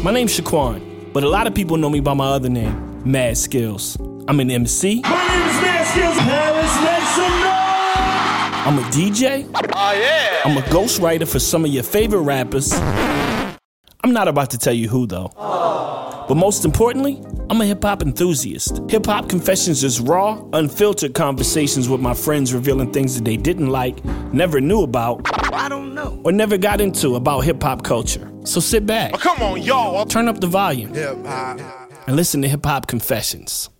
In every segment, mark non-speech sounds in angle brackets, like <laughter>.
My name's Shaquan, but a lot of people know me by my other name, Mad Skills. I'm an MC. My name is Mad Skills. Paris, make some noise. I'm a DJ. Oh, yeah. I'm a ghostwriter for some of your favorite rappers. I'm not about to tell you who, though. But most importantly, I'm a hip hop enthusiast. Hip hop confessions is raw, unfiltered conversations with my friends revealing things that they didn't like, never knew about, I don't know. or never got into about hip hop culture. So sit back, Oh, come on, y'all. turn up the volume, Hip hop. and listen to hip hop confessions.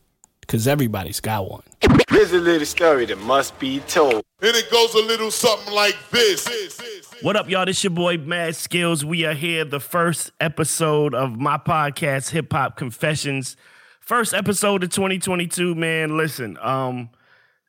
Because everybody's got one. Here's a little story that must be told. And it goes a little something like this. What up, y'all? This your boy Mad Skills. We are here, the first episode of my podcast, Hip Hop Confessions. First episode of 2022, man. Listen, um,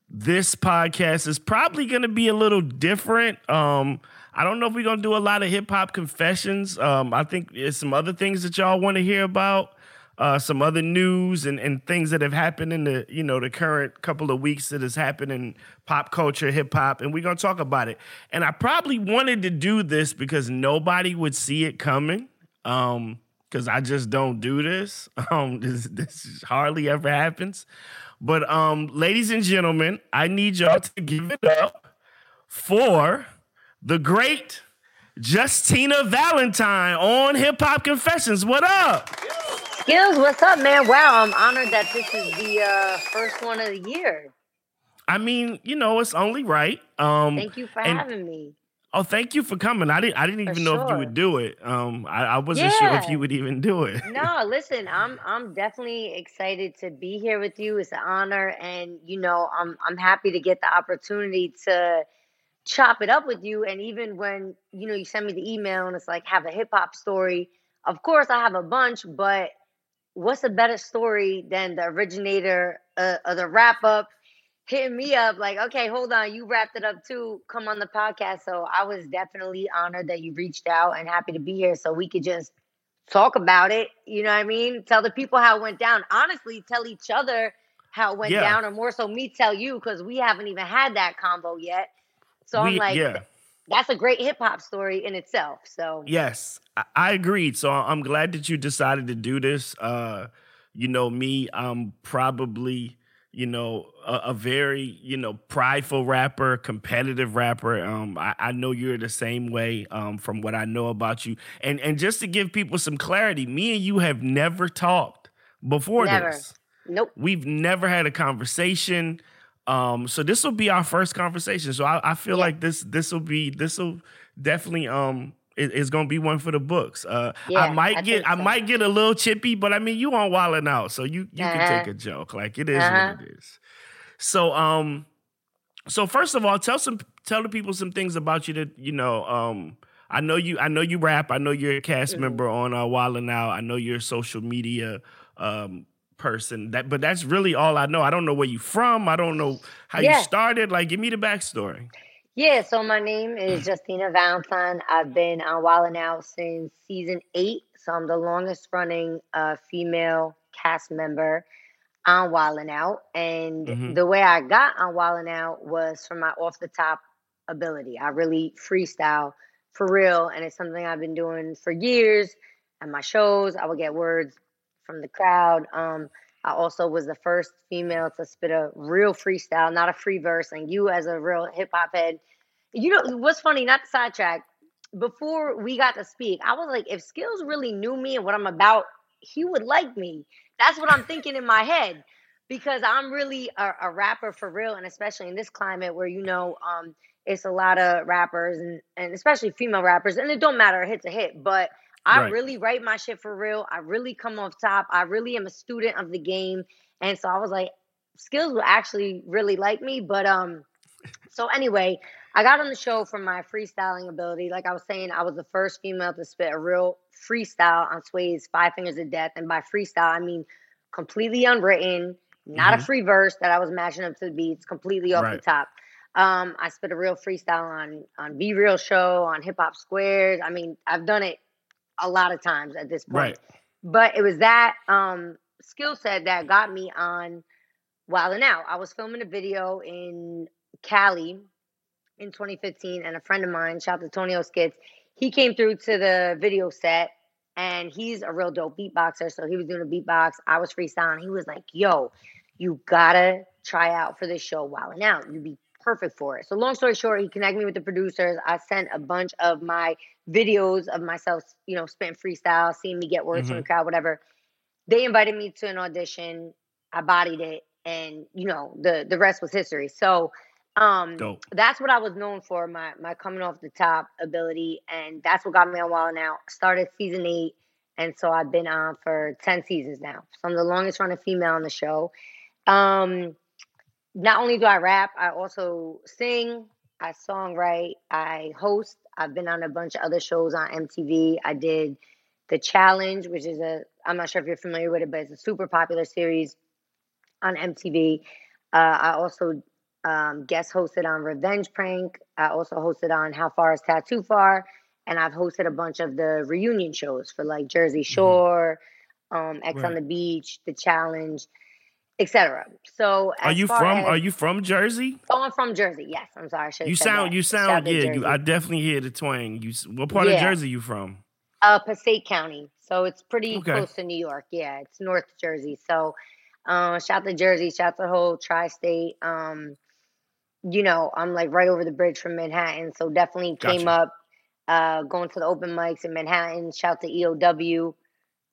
this podcast is probably gonna be a little different. Um, I don't know if we're gonna do a lot of hip hop confessions. Um, I think there's some other things that y'all want to hear about. Uh, some other news and, and things that have happened in the you know the current couple of weeks that has happened in pop culture, hip hop, and we're gonna talk about it. And I probably wanted to do this because nobody would see it coming. Um, because I just don't do this. <laughs> Um, this this hardly ever happens. But um, ladies and gentlemen, I need y'all to give it up for the great Justina Valentine on Hip Hop Confessions. What up? Skills, what's up, man? Wow, I'm honored that this is the uh, first one of the year. I mean, you know, it's only right. Um, Thank you for and- having me. Oh, thank you for coming. I didn't. I didn't For even know if you would do it. Um, I, I wasn't sure if you would even do it. No, listen, I'm I'm definitely excited to be here with you. It's an honor, and you know, I'm I'm happy to get the opportunity to chop it up with you. And even when you know you send me the email and it's like have a hip hop story. Of course, I have a bunch, but what's a better story than the originator uh, of the wrap up hitting me up like, okay, hold on, you wrapped it up too. Come on the podcast. So I was definitely honored that you reached out and happy to be here so we could just talk about it. You know what I mean? Tell the people how it went down. Honestly, tell each other how it went Yeah. down, or more so me tell you because we haven't even had that combo yet. So I'm like, yeah. that's a great hip hop story in itself. So Yes, I, I agreed. So I'm glad that you decided to do this. Uh, you know, me, I'm probably, you know, a, a very, you know, prideful rapper, competitive rapper. Um, I, I know you're the same way um, from what I know about you. And and just to give people some clarity, me and you have never talked before Never. this. nope. We've never had a conversation. Um, so this will be our first conversation. So I, I feel Yeah. like this this will be this will definitely um it- it's gonna be one for the books. Uh, Yeah, I might I get think I might get a little chippy, but I mean you on wilding out, so you you can Uh-huh. take a joke. Like it is Uh-huh. what it is. So um so first of all, tell some tell the people some things about you that you know. Um, I know you. I know you rap. I know you're a cast Mm-hmm. member on uh, Wild Out. I know you're a social media um, person. That, but that's really all I know. I don't know where you from. I don't know how Yeah. you started. Like, give me the backstory. Yeah, so my name is Justina Valentine. I've been on Wild 'N Out since season eight. So I'm the longest running uh, female cast member on Wild 'N Out. And Mhm. the way I got on Wild 'N Out was from my off the top ability. I really freestyle for real. And it's something I've been doing for years. At my shows, I would get words from the crowd. Um, I also was the first female to spit a real freestyle, not a free verse. And you, as a real hip hop head, you know what's funny? Not to sidetrack. Before we got to speak, I was like, if Skills really knew me and what I'm about, he would like me. That's what I'm thinking in my head because I'm really a, a rapper for real, and especially in this climate where you know um, it's a lot of rappers and and especially female rappers, and it don't matter, hit's a hit, but. I Right. really write my shit for real. I really come off top. I really am a student of the game. And so I was like, skills will actually really like me. But um, so anyway, I got on the show for my freestyling ability. Like I was saying, I was the first female to spit a real freestyle on Sway's Five Fingers of Death. And by freestyle, I mean completely unwritten, not Mhm. a free verse that I was matching up to the beats, completely off the top. Um, I spit a real freestyle on on Be Real Show, on Hip Hop Squares. I mean, I've done it a lot of times at this point. Right. But it was that um, skill set that got me on Wild 'N Out. I was filming a video in Cali in 2015, and a friend of mine, shout out to Tonio Skits, he came through to the video set and he's a real dope beatboxer. So he was doing a beatbox. I was freestyling. He was like, "Yo, you gotta try out for this show Wild 'N Out. You'd be perfect for it." So long story short, he connected me with the producers. I sent a bunch of my videos of myself, you know, spitting freestyle, seeing me get words from the crowd, whatever. They invited me to an audition. I bodied it, and you know, the the rest was history. So. Um, Dope. that's what I was known for my my coming off the top ability, and that's what got me on Wild 'N Out. Started season eight, and so I've been on for ten seasons now. So I'm the longest running female on the show. Um, not only do I rap, I also sing, I songwrite, I host. I've been on a bunch of other shows on MTV. I did the Challenge, which is a I'm not sure if you're familiar with it, but it's a super popular series on MTV. Uh, I also um, guest hosted on Revenge Prank. I also hosted on How Far Is Tattoo Far, and I've hosted a bunch of the reunion shows for like Jersey Shore, um, Ex on the Beach, The Challenge, etc. So, Are you from as- are you from Jersey? Oh, I'm from Jersey. Yes, I'm sorry. I should You sound that. you sound yeah, you. I definitely hear the twang. You what part Yeah. of Jersey you from? Uh, Passaic County. So it's pretty Okay. close to New York. Yeah, it's North Jersey. So, uh, shout to Jersey, shout to the whole tri-state. Um, you know, I'm like right over the bridge from Manhattan, so definitely came Gotcha. up. Uh, going to the open mics in Manhattan. Shout to EOW.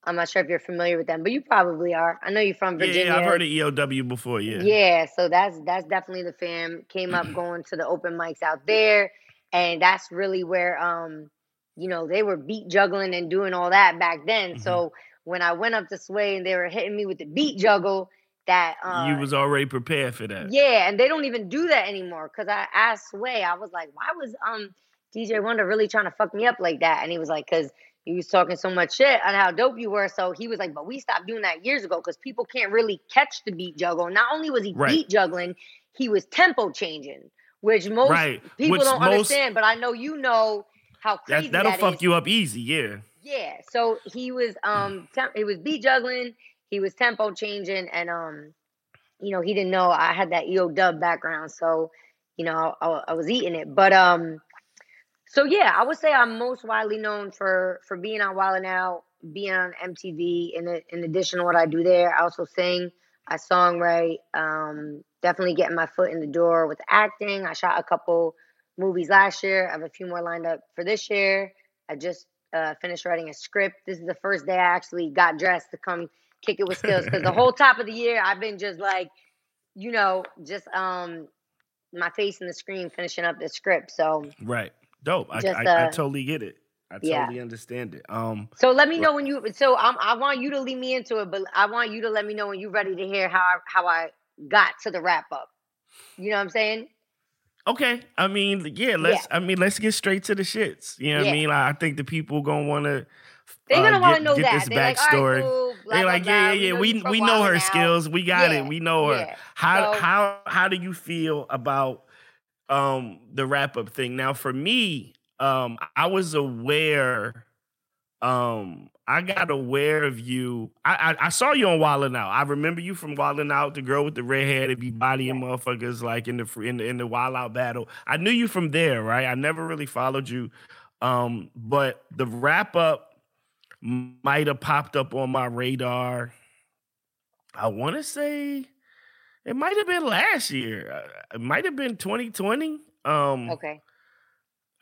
I'm not sure if you're familiar with them, but you probably are. I know you're from Virginia. yeah, I've heard of EOW before, yeah. Yeah, so that's that's definitely the fam. Came up <clears throat> going to the open mics out there, and that's really where um, you know, they were beat juggling and doing all that back then. Mhm. So when I went up to Sway and they were hitting me with the beat juggle, that uh, you was already prepared for that. yeah, and they don't even do that anymore. Cause I asked Sway, I was like, why was um DJ Wonder really trying to fuck me up like that? And he was like, cause you was talking so much shit on how dope you were. So he was like, but we stopped doing that years ago because people can't really catch the beat juggle. Not only was he Right. beat juggling, he was tempo changing, which most Right, people which don't most- understand. But I know you know how crazy That, that'll that fuck is. you up easy, yeah. Yeah. So he was um <sighs> temp- he was beat juggling, he was tempo changing, and um, you know, he didn't know I had that EO dub background, so you know, I, I was eating it. But um, so yeah, I would say I'm most widely known for for being on Wild 'N Out, being on MTV. In in addition to what I do there, I also sing, I songwrite. Um, definitely getting my foot in the door with acting. I shot a couple movies last year. I have a few more lined up for this year. I just uh, finished writing a script. This is the first day I actually got dressed to come kick it with skills because the whole top of the year I've been just like, you know, just um my face in the screen finishing up the script. So Right. Dope. I, Just, I, I uh, totally get it. I yeah. totally understand it. Um so let me know when you. So I'm, I want you to lead me into it, but I want you to let me know when you're ready to hear how I, how I got to the wrap up. You know what I'm saying? Okay, I mean, yeah, let's. I mean, let's get straight to the shits. You know what Yeah. I mean? Like, I think the people gonna want to. They're gonna want to know get that. this They're like, backstory. right, cool, blah, They blah, like, blah. yeah, yeah, yeah. know We you from we know her her 'N Out. skills. We got Yeah, it. We know her. yeah. How So- how how do you feel about um the wrap up thing? Now, for me, um, I was aware. Um, I got aware of you. I I, I saw you on Wild 'N Out. I remember you from Wild 'N Out, the girl with the red hair that be bodying motherfuckers like in the in the in the Wild Out battle. I knew you from there, right? I never really followed you. Um, but the wrap up might have popped up on my radar. I want to say it might have been last year. Uh, It might have been 2020. Um, Okay.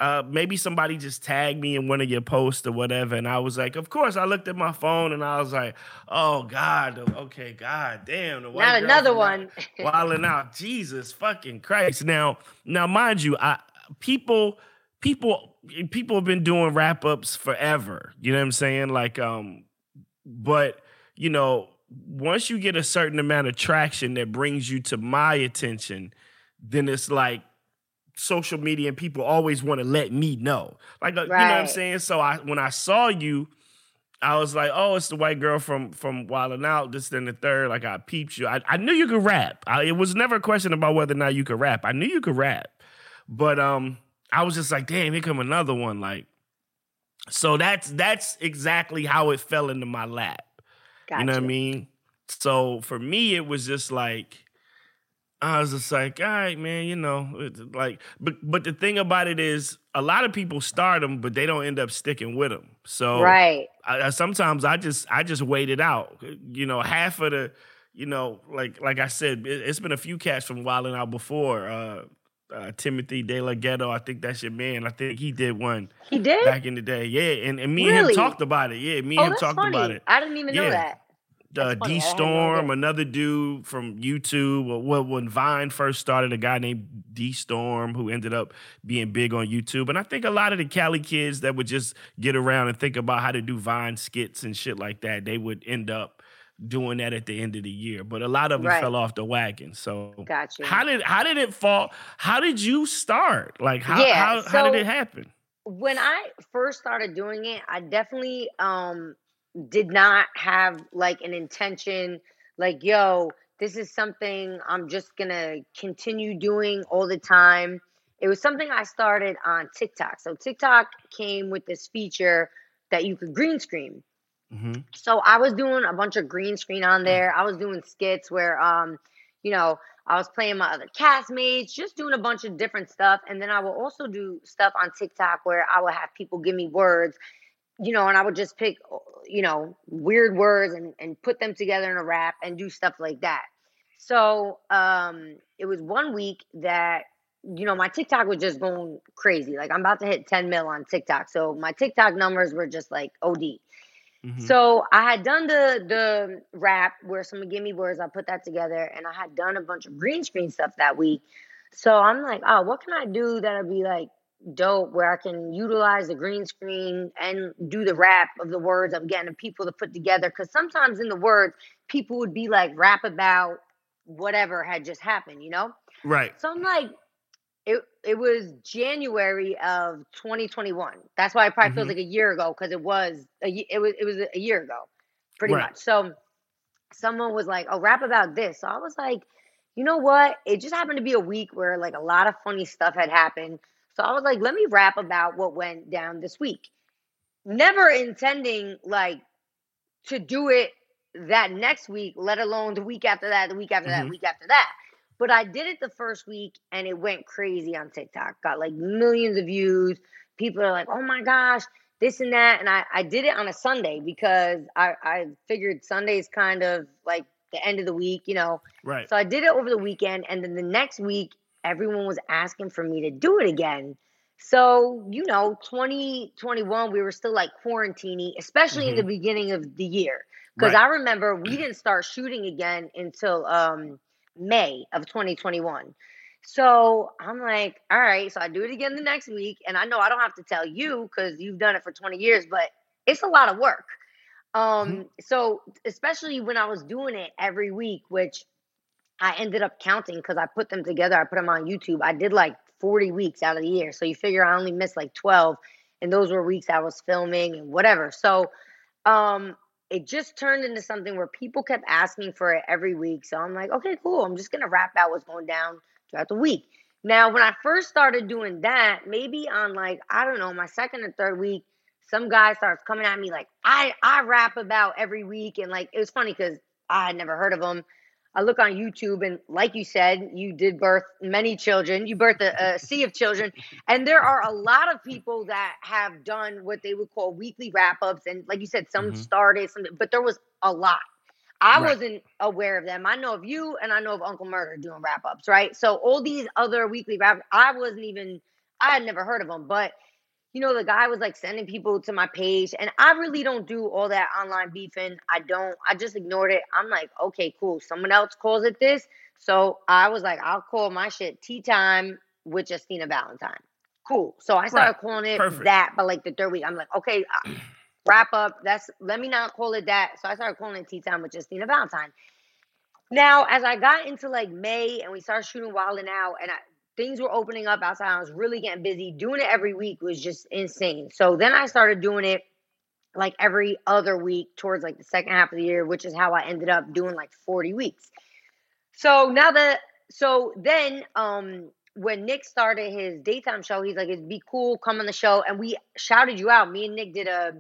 uh, maybe somebody just tagged me in one of your posts or whatever, and I was like, of course. I looked at my phone and I was like, oh God, okay, God damn, the Not another one. <laughs> wilding out. Jesus fucking Christ. Now, now, mind you, I people, people, people have been doing wrap ups forever. You know what I'm saying? Like, um, but you know, once you get a certain amount of traction that brings you to my attention, then it's like social media and people always want to let me know. Like, uh, you know what I'm saying? So I when I saw you, I was like, oh, it's the white girl from from Wild Out. This, then the third. Like I peeped you. I, I knew you could rap. I, it was never a question about whether or not you could rap. I knew you could rap, but um, I was just like, damn, here come another one. Like, so that's that's exactly how it fell into my lap. Got You know what I mean? So for me, it was just like, I was just like, all right, man, you know, like, but but the thing about it is, a lot of people start them, but they don't end up sticking with them. So Right. I, I, sometimes I just I just wait it out. You know, half of the, you know, like like I said, it, has been a few cats from Wilding Out before. Uh, uh, Timothy DeLaGhetto, I think that's your man. I think he did one He did? back in the day. Yeah, and, and me and him talked about it. Yeah, me oh, and him talked funny. about it. I didn't even know that. Uh. D I had no Storm, another dude from YouTube. Well, when Vine first started, a guy named DeStorm who ended up being big on YouTube. And I think a lot of the Cali kids that would just get around and think about how to do Vine skits and shit like that, they would end up doing that at the end of the year. But a lot of them Right. fell off the wagon. So Got you. how did how did it fall? How did you start? Like how Yeah, how, how did it happen? when I first started doing it, I definitely um did not have like an intention like yo, this is something I'm just to continue doing all the time. It was something I started on TikTok. So TikTok came with this feature that you could green screen. Hmm So I was doing a bunch of green screen on there. I was doing skits where um, you know, I was playing my other castmates, just doing a bunch of different stuff. And then I will also do stuff on TikTok where I would have people give me words, you know, and I would just pick, you know, weird words and, and put them together in a rap and do stuff like that. So um it was one week that you know, my TikTok was just going crazy. Like I'm about to hit 10 mil on TikTok. So my TikTok numbers were just like OD. Hmm So I had done the the rap where someone gave me words, I put that together, and I had done a bunch of green screen stuff that week. So I'm like, oh, what can I do that'll be like dope where I can utilize the green screen and do the rap of the words I'm getting people to put together. Cause sometimes in the words, people would be like rap about whatever had just happened, you know? Right. So I'm like, it was January of 2021. That's why it probably feels Mhm. like a year ago because it was a, it was it was a year ago, pretty Right. much. So someone was like, "Oh, rap about this." So I was like, you know what? It just happened to be a week where like a lot of funny stuff had happened. So I was like, let me rap about what went down this week. Never intending like to do it that next week, let alone the week after that, the week after that, Mhm. week after that. But I did it the first week and it went crazy on TikTok. Got like millions of views. People are like, oh my gosh, this and that. And I, I did it on a Sunday because I, I figured Sunday's kind of like the end of the week, you know. Right. So I did it over the weekend, and then the next week, everyone was asking for me to do it again. So, you know, 2021, we were still like quarantining, especially in the beginning of the year. Because Right. I remember we <clears throat> didn't start shooting again until um, May of 2021. So I'm like, all right, so I do it again the next week. And I know I don't have to tell you because you've done it for 20 years, but it's a lot of work. Um, so especially when I was doing it every week, which I ended up counting because I put them together. I put them on YouTube. I did like 40 weeks out of the year. So you figure I only missed like 12. And those were weeks I was filming and whatever. So um it just turned into something where people kept asking for it every week. So I'm like, okay, cool. I'm just gonna rap out what's going down throughout the week. Now, when I first started doing that, maybe on like, I don't know, my second or third week, some guy starts coming at me like, I I rap about every week. And like it was funny because I had never heard of him. I look on YouTube and like you said, you did birth many children. You birthed a, a sea of children. <laughs> And there are a lot of people that have done what they would call weekly wrap ups. And like you said, some Mhm. started, some, but there was a lot. I Right. wasn't aware of them. I know of you and I know of Uncle Murder doing wrap ups, right? So all these other weekly wrap I wasn't even, I had never heard of them. But, you know, the guy was like sending people to my page. And I really don't do all that online beefing. I don't, I just ignored it. I'm like, okay, cool. Someone else calls it this. So I was like, I'll call my shit Tea Time with Justina Valentine. Cool. So I started Right. calling it Perfect. that, but like the third week, I'm like, okay, uh, wrap up. That's let me not call it that. So I started calling it Tea Time with Justina Valentine. Now, as I got into like May and we started shooting Wild 'N Out, and I, things were opening up outside, I was really getting busy. Doing it every week was just insane. So then I started doing it like every other week towards like the second half of the year, which is how I ended up doing like 40 weeks. So now that so then um when Nick started his daytime show, he's like, it'd be cool, come on the show. And we shouted you out. Me and Nick did a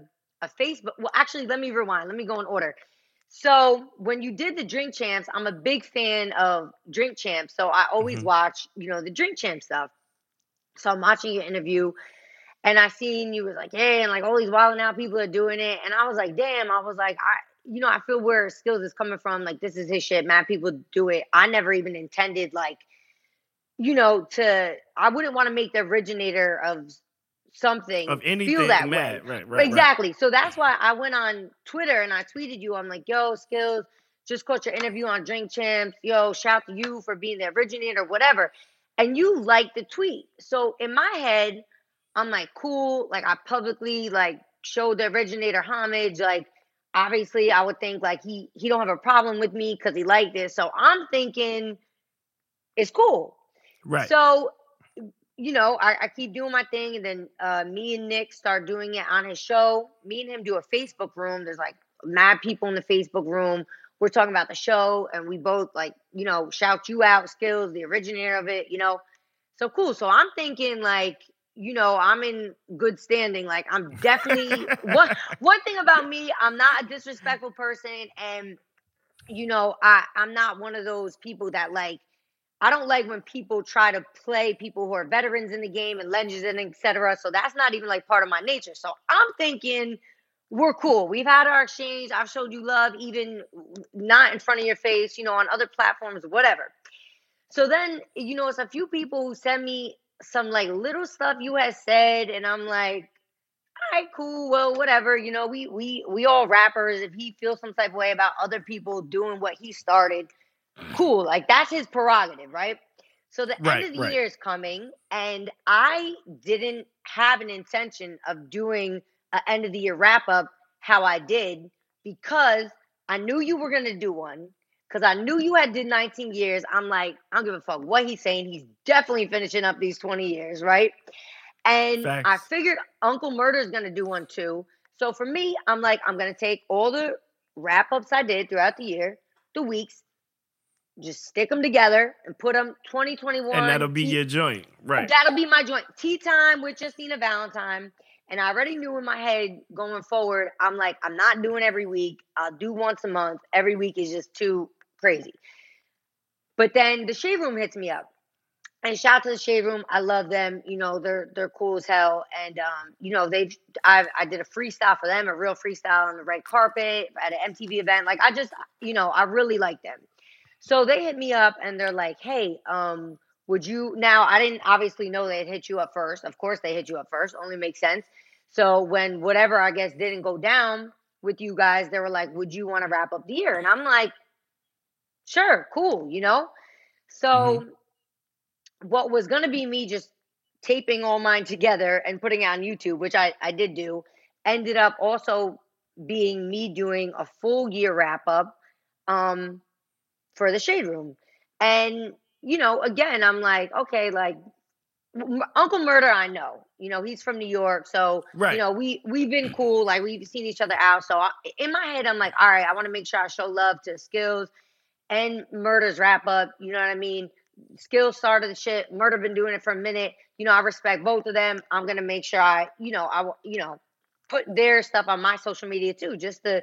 a Facebook. Well, actually, let me rewind. Let me go in order. So when you did the drink champs, I'm a big fan of drink champs. So I always Mhm. watch, you know, the drink champ stuff. So I'm watching your interview and I seen you was like, hey, and like all these Wild 'N Out people are doing it. And I was like, damn, I was like, I you know, I feel where skills is coming from. Like this is his shit. Mad people do it. I never even intended like, you know, to I wouldn't want to make the originator of something Of anything feel that way. mad. Right, right, right. exactly. So that's why I went on Twitter and I tweeted you. I'm like, yo, Skills, just caught your interview on Drink Champs. Yo, shout to you for being the originator, whatever. And you liked the tweet. So in my head, I'm like, cool. Like I publicly like showed the originator homage. Like obviously I would think like he he don't have a problem with me because he liked this. So I'm thinking it's cool. Right. So, you know, I, I keep doing my thing, and then uh, me and Nick start doing it on his show. Me and him do a Facebook room. There's like mad people in the Facebook room. We're talking about the show, and we both like, you know, shout you out, skills, the originator of it, you know. So cool. So I'm thinking like, you know, I'm in good standing. Like I'm definitely <laughs> one one thing about me, I'm not a disrespectful person, and you know, I I'm not one of those people that like I don't like when people try to play people who are veterans in the game and legends and etc. So that's not even like part of my nature. So I'm thinking we're cool. We've had our exchange. I've showed you love, even not in front of your face, you know, on other platforms, whatever. So then, you know, it's a few people who send me some like little stuff you had said, and I'm like, all right, cool. Well, whatever. You know, we we we all rappers. If he feels some type of way about other people doing what he started, cool. Like that's his prerogative, right? So the Right, end of the right. year is coming, and I didn't have an intention of doing an end of the year wrap up how I did because I knew you were gonna do one. Because I knew you had did 19 years. I'm like, I don't give a fuck what he's saying. He's definitely finishing up these 20 years, right? And I figured Uncle Murder is gonna do one too. So for me, I'm like, I'm gonna take all the wrap ups I did throughout the year, the weeks, just stick them together and put them 2021. and that'll be tea- your joint. Right. That'll be my joint. Tea time with Justina Valentine. And I already knew in my head going forward, I'm like, I'm not doing every week. I'll do once a month. Every week is just too crazy. But then the shade room hits me up. And shout out to the shade room. I love them. You know, they're they're cool as hell. And um, you know, they've I I did a freestyle for them, a real freestyle on the red carpet at an MTV event. Like I just, you know, I really like them. So they hit me up and they're like, hey, um, would you now I didn't obviously know they had hit you up first. Of course they hit you up first. Only makes sense. So when whatever I guess didn't go down with you guys, they were like, Would you want to wrap up the year? And I'm like, Sure, cool, you know? So what was gonna be me just taping all mine together and putting it on YouTube, which I, I did do, ended up also being me doing a full year wrap up um for the shade room. And you know, again, I'm like, okay, like M- Uncle Murder, I know. You know, he's from New York, so Right. you know we we've been cool. Like we've seen each other out. So I, in my head, I'm like, all right, I want to make sure I show love to Skills and Murder's wrap up. You know what I mean? Skills started the shit. Murder been doing it for a minute. You know, I respect both of them. I'm gonna make sure I, you know, I will- you know put their stuff on my social media too, just to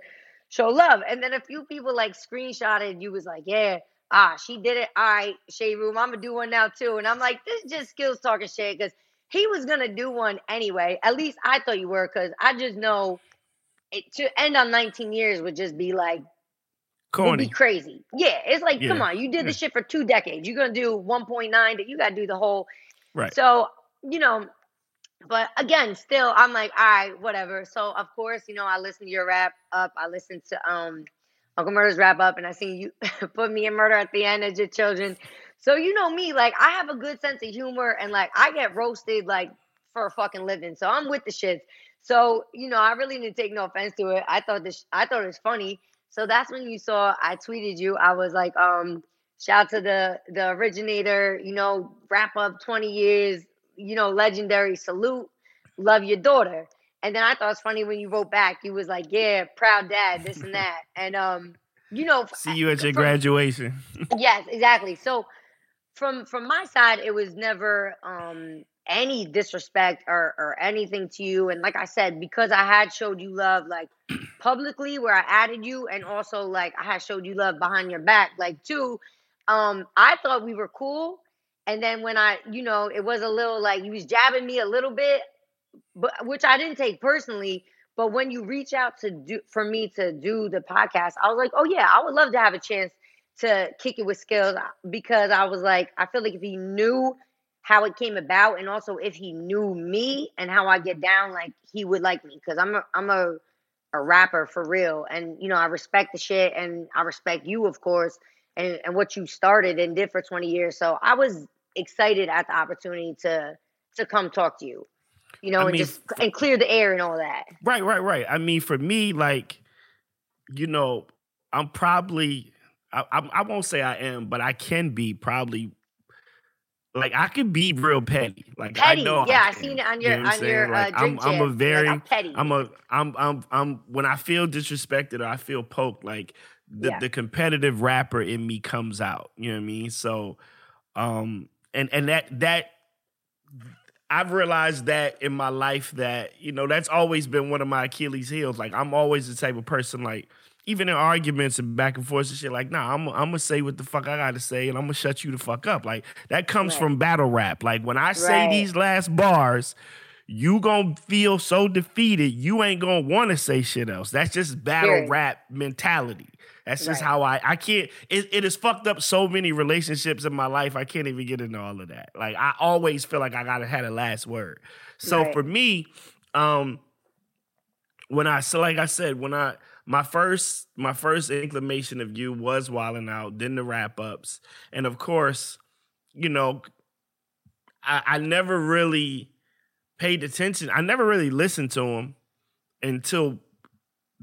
show love. And then a few people like screenshotted. You was like, yeah. Ah, she did it. All right, Shade Room. I'm gonna do one now too. And I'm like, this is just skills talking shit because he was gonna do one anyway. At least I thought you were, because I just know it to end on 19 years would just be like would be crazy. Yeah, it's like, come on, you did yeah. this shit for two decades. You're gonna do 1.9, that you gotta do the whole. Right. So you know, but again, still, I'm like, all right, whatever. So of course, you know, I listened to your rap up. I listened to um Uncle Murder's wrap up, and I seen you <laughs> put me in murder at the end as your children. So you know me, like I have a good sense of humor, and like I get roasted like for a fucking living. So I'm with the shits. So you know, I really didn't take no offense to it. I thought this, I thought it was funny. So that's when you saw I tweeted you. I was like, um, shout out to the the originator. You know, wrap up 20 years. You know, legendary salute. Love your daughter. And then I thought it's funny when you wrote back. You was like, yeah, proud dad, this and <laughs> that. And um, you know, See you at your from- graduation. <laughs> yes, exactly. So from from my side, it was never um any disrespect or or anything to you. And like I said, because I had showed you love like publicly where I added you and also like I had showed you love behind your back, like too, um, I thought we were cool. And then when I, you know, it was a little like you was jabbing me a little bit, but which I didn't take personally. But when you reach out to do for me to do the podcast, I was like, oh yeah, I would love to have a chance to kick it with skills uh, because I was like, I feel like if he knew how it came about and also if he knew me and how I get down, like he would like me because I'm a I'm a a rapper for real, and you know I respect the shit and I respect you of course and and what you started and did for 20 years. So I was excited at the opportunity to to come talk to you, you know, I and mean, just and clear the air and all that. Right, right, right. I mean, for me, like, you know, I'm probably, I, I, I won't say I am, but I can be probably, like, I can be real petty. Like, Petty, I know, yeah, I can. seen it on You your know what I'm on your saying? uh, I'm, I'm a very, like, I'm petty. I'm a, I'm, I'm, I'm. When I feel disrespected or I feel poked, like the Yeah. the competitive rapper in me comes out. You know what I mean? So, um, and and that that I've realized that in my life that you know that's always been one of my Achilles heels. Like I'm always the type of person like even in arguments and back and forth and shit. Like nah, I'm I'm gonna say what the fuck I gotta say and I'm gonna shut you the fuck up. Like that comes Right. from battle rap. Like when I say Right. these last bars. You gonna feel so defeated, you ain't gonna want to say shit else. That's just battle Period. rap mentality. That's just how I I can't. It, it has fucked up so many relationships in my life. I can't even get into all of that. Like I always feel like I gotta have a last word. So Right. for me, um, when I so like I said, when I my first my first inclination of you was wilding out, then the wrap ups, and of course, you know, I, I never really paid attention. I never really listened to him until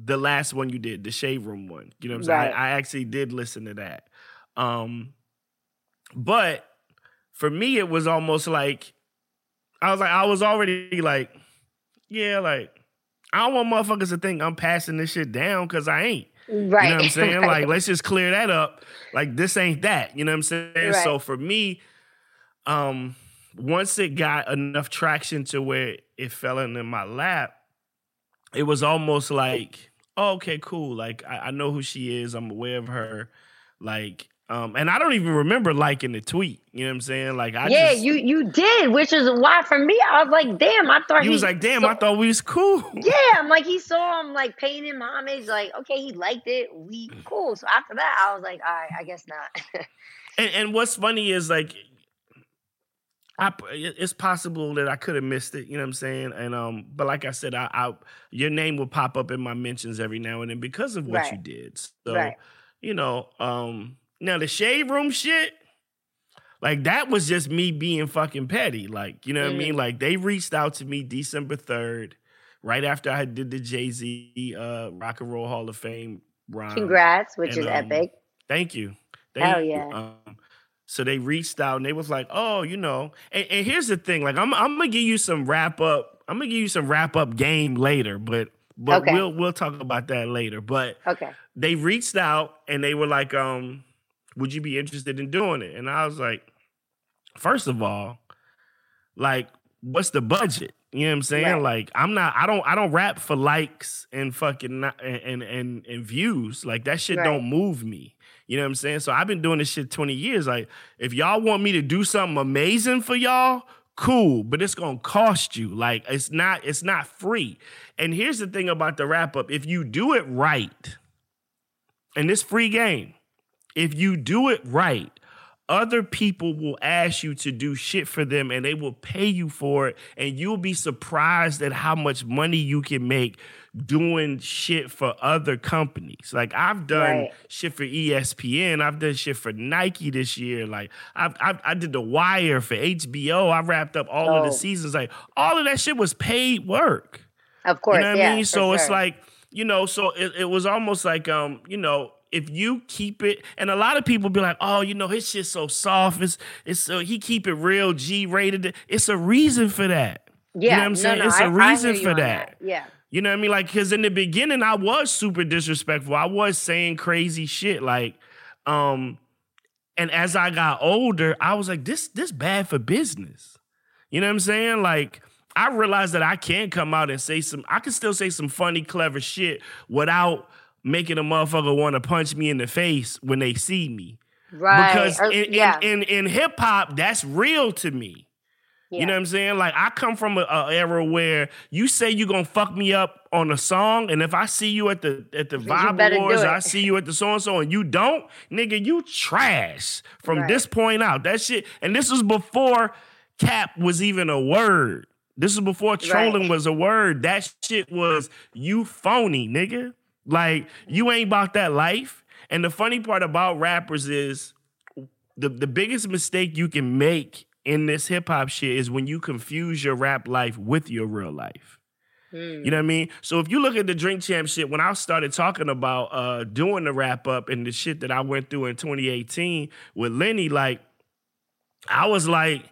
the last one you did, the shade room one. You know what I'm saying? I, I actually did listen to that. Um, but for me, it was almost like I was like, I was already like, yeah, like I don't want motherfuckers to think I'm passing this shit down because I ain't. right. You know what I'm <laughs> saying? right. Like, let's just clear that up. Like, this ain't that. You know what I'm saying? Right. So for me, um, once it got enough traction to where it fell into my lap, it was almost like, oh, okay, cool. Like, I, I know who she is. I'm aware of her. Like, um, and I don't even remember liking the tweet. You know what I'm saying? Like, I yeah, just, you you did, which is why for me I was like, damn, I thought he he was like, damn, saw- I thought we was cool. <laughs> Yeah, I'm like he saw him like paying him homage, like okay, he liked it, we cool. So after that, I was like, all right, I guess not. <laughs> And, and what's funny is like, I it's possible that I could have missed it. You know what I'm saying? And um, but like I said, I, I your name will pop up in my mentions every now and then because of what you did. So Right. you know, um, now the shade room shit. Like that was just me being fucking petty. Like, you know what I mean? Mhm. Like they reached out to me December 3rd, right after I did the Jay-Z uh Rock and Roll Hall of Fame rhyme. Congrats, which and, is um, epic. Thank you. Thank Hell you. yeah. Um, so they reached out and they was like, "Oh, you know." And, and here's the thing: like, I'm I'm gonna give you some wrap up. I'm gonna give you some wrap up game later, but but Okay. we'll we'll talk about that later. But Okay. they reached out and they were like, um, "Would you be interested in doing it?" And I was like, first of all, like, what's the budget?" You know what I'm saying? Right. Like, I'm not. I don't. I don't rap for likes and fucking not- and and and, and views. Like that shit Right. don't move me. You know what I'm saying? So I've been doing this shit 20 years. Like, if y'all want me to do something amazing for y'all, cool, but it's gonna cost you. Like, it's not, it's not free. And here's the thing about the wrap up: if you do it right, and this free game, if you do it right, other people will ask you to do shit for them and they will pay you for it. And you'll be surprised at how much money you can make doing shit for other companies. Like I've done Right. shit for ESPN, I've done shit for Nike this year. Like I've, I've I did the Wire for HBO. I wrapped up all of the Oh. seasons. Like all of that shit was paid work. Of course, You know what yeah. I mean? So it's like, you know, so it, it was almost like, um, you know, if you keep it, and a lot of people be like, oh, you know, his shit's so soft. It's, it's so he keep it real G rated. It's a reason for that. yeah, you know what I'm saying? No, It's I- a reason for on that. Yeah. You know what I mean? Like, because in the beginning, I was super disrespectful. I was saying crazy shit. Like, um, and as I got older, I was like, this, this bad for business. You know what I'm saying? Like I realized that I can come out and say some. I can still say some funny, clever shit without making a motherfucker want to punch me in the face when they see me. Right. Because Or- in, yeah. in, in, in hip hop, that's real to me. yeah. You know what I'm saying? Like I come from a, a era where you say you're gonna fuck me up on a song, and if I see you at the at the Vibe Awards. I see you at the so and so, and you don't, nigga, you trash from Right. this point out. That shit, and this was before cap was even a word. This was before trolling Right. was a word. That shit was you phony, nigga. Like you ain't about that life. And the funny part about rappers is the, the biggest mistake you can make in this hip hop shit is when you confuse your rap life with your real life. Mm. You know what I mean? So if you look at the Drink Champ shit, when I started talking about uh doing the wrap up and the shit that I went through in 2018 with Lenny, like I was like,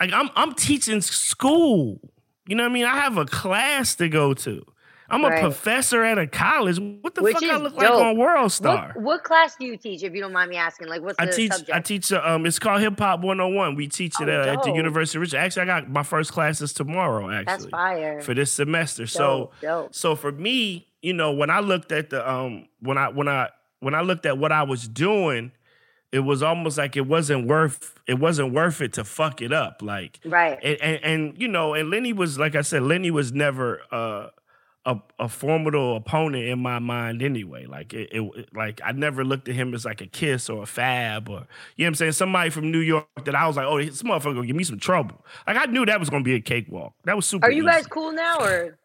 like I'm I'm teaching school. You know what I mean? I have a class to go to. I'm a professor at a college. What the Which fuck I look like on World Star? What, what class do you teach, if you don't mind me asking? Like, what's the I teach. subject? I teach. uh, Um, it's called Hip Hop 101. We teach it Oh, at, at the. University of Richmond. Actually, I got my first classes tomorrow. Actually, That's fire. for this semester. Dope, so, dope. so for me, you know, when I looked at the um, when I when I when I looked at what I was doing, it was almost like it wasn't worth it wasn't worth it to fuck it up. Like, Right. and, and, and you know, and Lenny was like I said, Lenny was never uh, a a formidable opponent in my mind anyway. Like it, it, like I never looked at him as like a kiss or a fab or you know what I'm saying. Somebody from New York that I was like, oh, this motherfucker gonna give me some trouble. Like I knew that was gonna be a cakewalk. That was super. Are you easy. guys cool now, or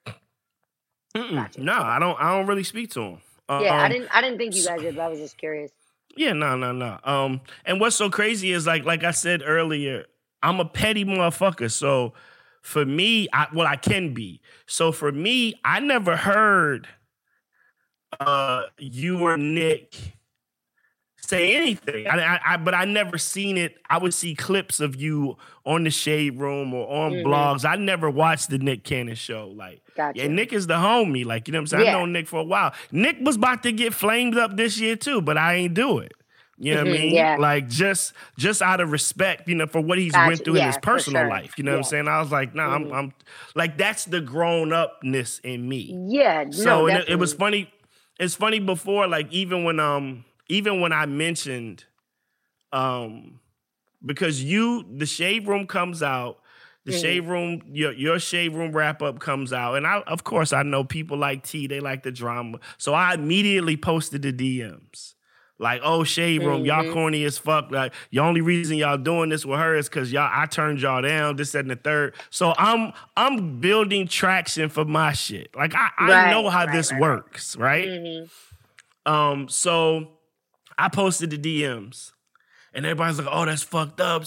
Mm-mm. No, I don't. I don't really speak to him. Uh, yeah? I um, didn't. I didn't think you guys did, but I was just curious. Yeah, no, no, no. Um, and what's so crazy is like, like I said earlier, I'm a petty motherfucker. So for me, I well, I can be. So for me, I never heard uh you or Nick say anything. I, I, I but I never seen it. I would see clips of you on the Shade Room or on Mhm. blogs. I never watched the Nick Cannon show. Like, Gotcha. yeah, Nick is the homie. Like, you know what I'm saying? Yeah. I know Nick for a while. Nick was about to get flamed up this year too, but I ain't do it. You know what I Mhm, mean? yeah. Like just just out of respect, you know, for what he's Gotcha. went through in his personal sure. life. You know what I'm saying? I was like, nah, Mhm. I'm I'm like that's the grown upness in me. Yeah. So no, it, it was funny. It's funny before, like even when um even when I mentioned um because you the shave room comes out, the Mhm. shade room your your shade room wrap up comes out, and I of course I know people like T, they like the drama, so I immediately posted the DMs. Like, oh, shade room, y'all Mhm. corny as fuck. Like, the only reason y'all doing this with her is because y'all I turned y'all down, this, that, and the third. So I'm I'm building traction for my shit. Like I, I know how right, this right, right. works, right? Mhm. Um, so I posted the DMs. And everybody's like, oh, that's fucked up.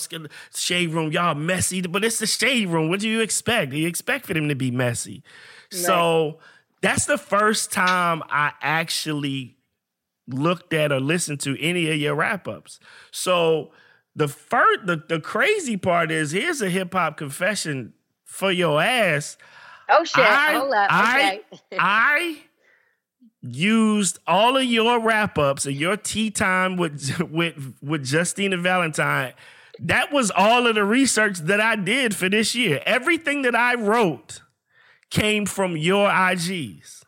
Shade room, y'all messy. But it's the shade room. What do you expect? You expect for them to be messy. So that's the first time I actually looked at or listened to any of your wrap-ups. So the first the, the crazy part is here's a hip-hop confession for your ass. Oh shit! I- Hold up. I- Okay. <laughs> I used all of your wrap ups and your tea time with <laughs> with with Justina Valentine. That was all of the research that I did for this year. Everything that I wrote came from your IGs.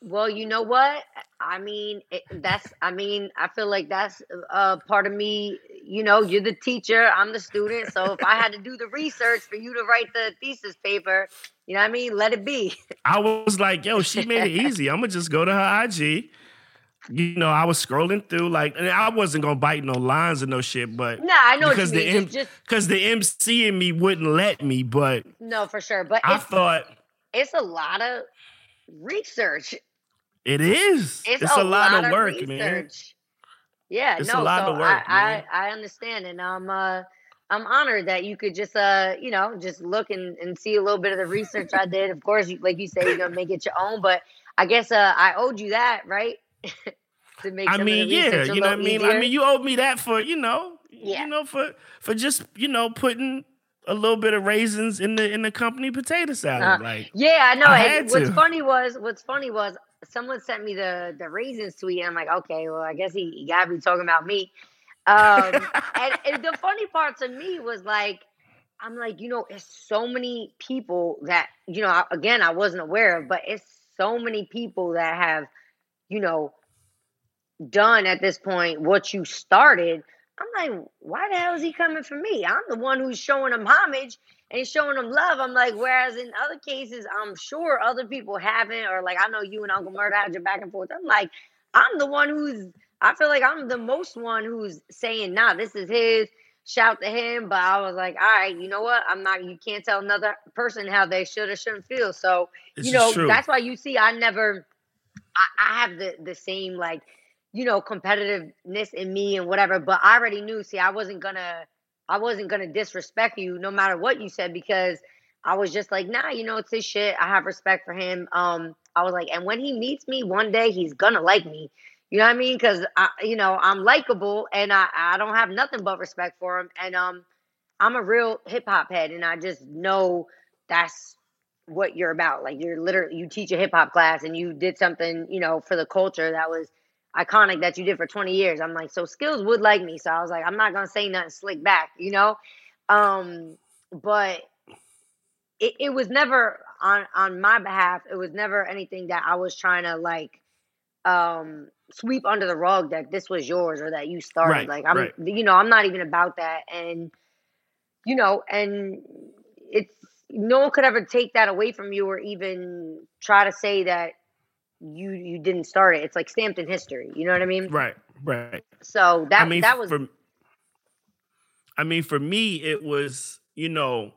Well, you know what? I mean, it, that's. I mean, I feel like that's uh, part of me. You know, you're the teacher, I'm the student. So if I had to do the research for you to write the thesis paper, you know what I mean? Let it be. <laughs> I was like, yo, she made it easy. I'm gonna just go to her IG. You know, I was scrolling through like, and I wasn't gonna bite no lines and no shit, but Nah, I know because the. M- just, because the MC in me wouldn't let me. But no, for sure. But I thought it's a lot of research. It is. It's, It's, a, lot, of work, man. Yeah, It's a no, lot so of work, I. I I understand, and I'm uh I'm honored that you could just uh you know just look and, and see a little bit of the research I did. Of course, you, like you say, you're gonna make it your own, but I guess uh I owed you that, right? <laughs> to make I mean, yeah, you know what I mean. I mean, you owed me that for you know, Yeah. you know, for for just you know putting a little bit of raisins in the in the company potato salad. Uh, like, Yeah, I know. I what's to. funny was what's funny was someone sent me the the raisins tweet, and I'm like, okay, well, I guess he, he gotta be talking about me. Um, <laughs> and, and the funny part to me was like, I'm like, you know, it's so many people that, you know, I- again, I wasn't aware of, but it's so many people that have, you know, done at this point what you started. I'm like, why the hell is he coming for me? I'm the one who's showing him homage and showing him love. I'm like, whereas in other cases, I'm sure other people haven't, or like I know you and Uncle Murder had your back and forth. I'm like, I'm the one who's I feel like I'm the most one who's saying, nah, this is his. Shout to him. But I was like, all right, you know what? I'm not you can't tell another person how they should or shouldn't feel. So, This you know, that's why you see I never I, I have the the same like, you know, competitiveness in me and whatever, but I already knew, see, I wasn't gonna I wasn't gonna disrespect you no matter what you said because I was just like, nah, you know, it's his shit. I have respect for him. Um, I was like, and when he meets me one day, he's gonna like me. You know what I mean? Because I, you know, I'm likable and I, I don't have nothing but respect for him. And um, I'm a real hip hop head, and I just know that's what you're about. Like you're literally you teach a hip hop class, and you did something, you know, for the culture that was iconic that you did for 20 years. I'm like, so Skillz would like me. So I was like, I'm not gonna say nothing slick back, you know. Um, but it, it was never on on my behalf. It was never anything that I was trying to like um sweep under the rug that this was yours or that you started. Right, like I'm right. you know, I'm not even about that. And you know, and it's no one could ever take that away from you or even try to say that you you didn't start it. It's like stamped in history. You know what I mean? Right, right. So that I mean, that was for, I mean, for me, it was you know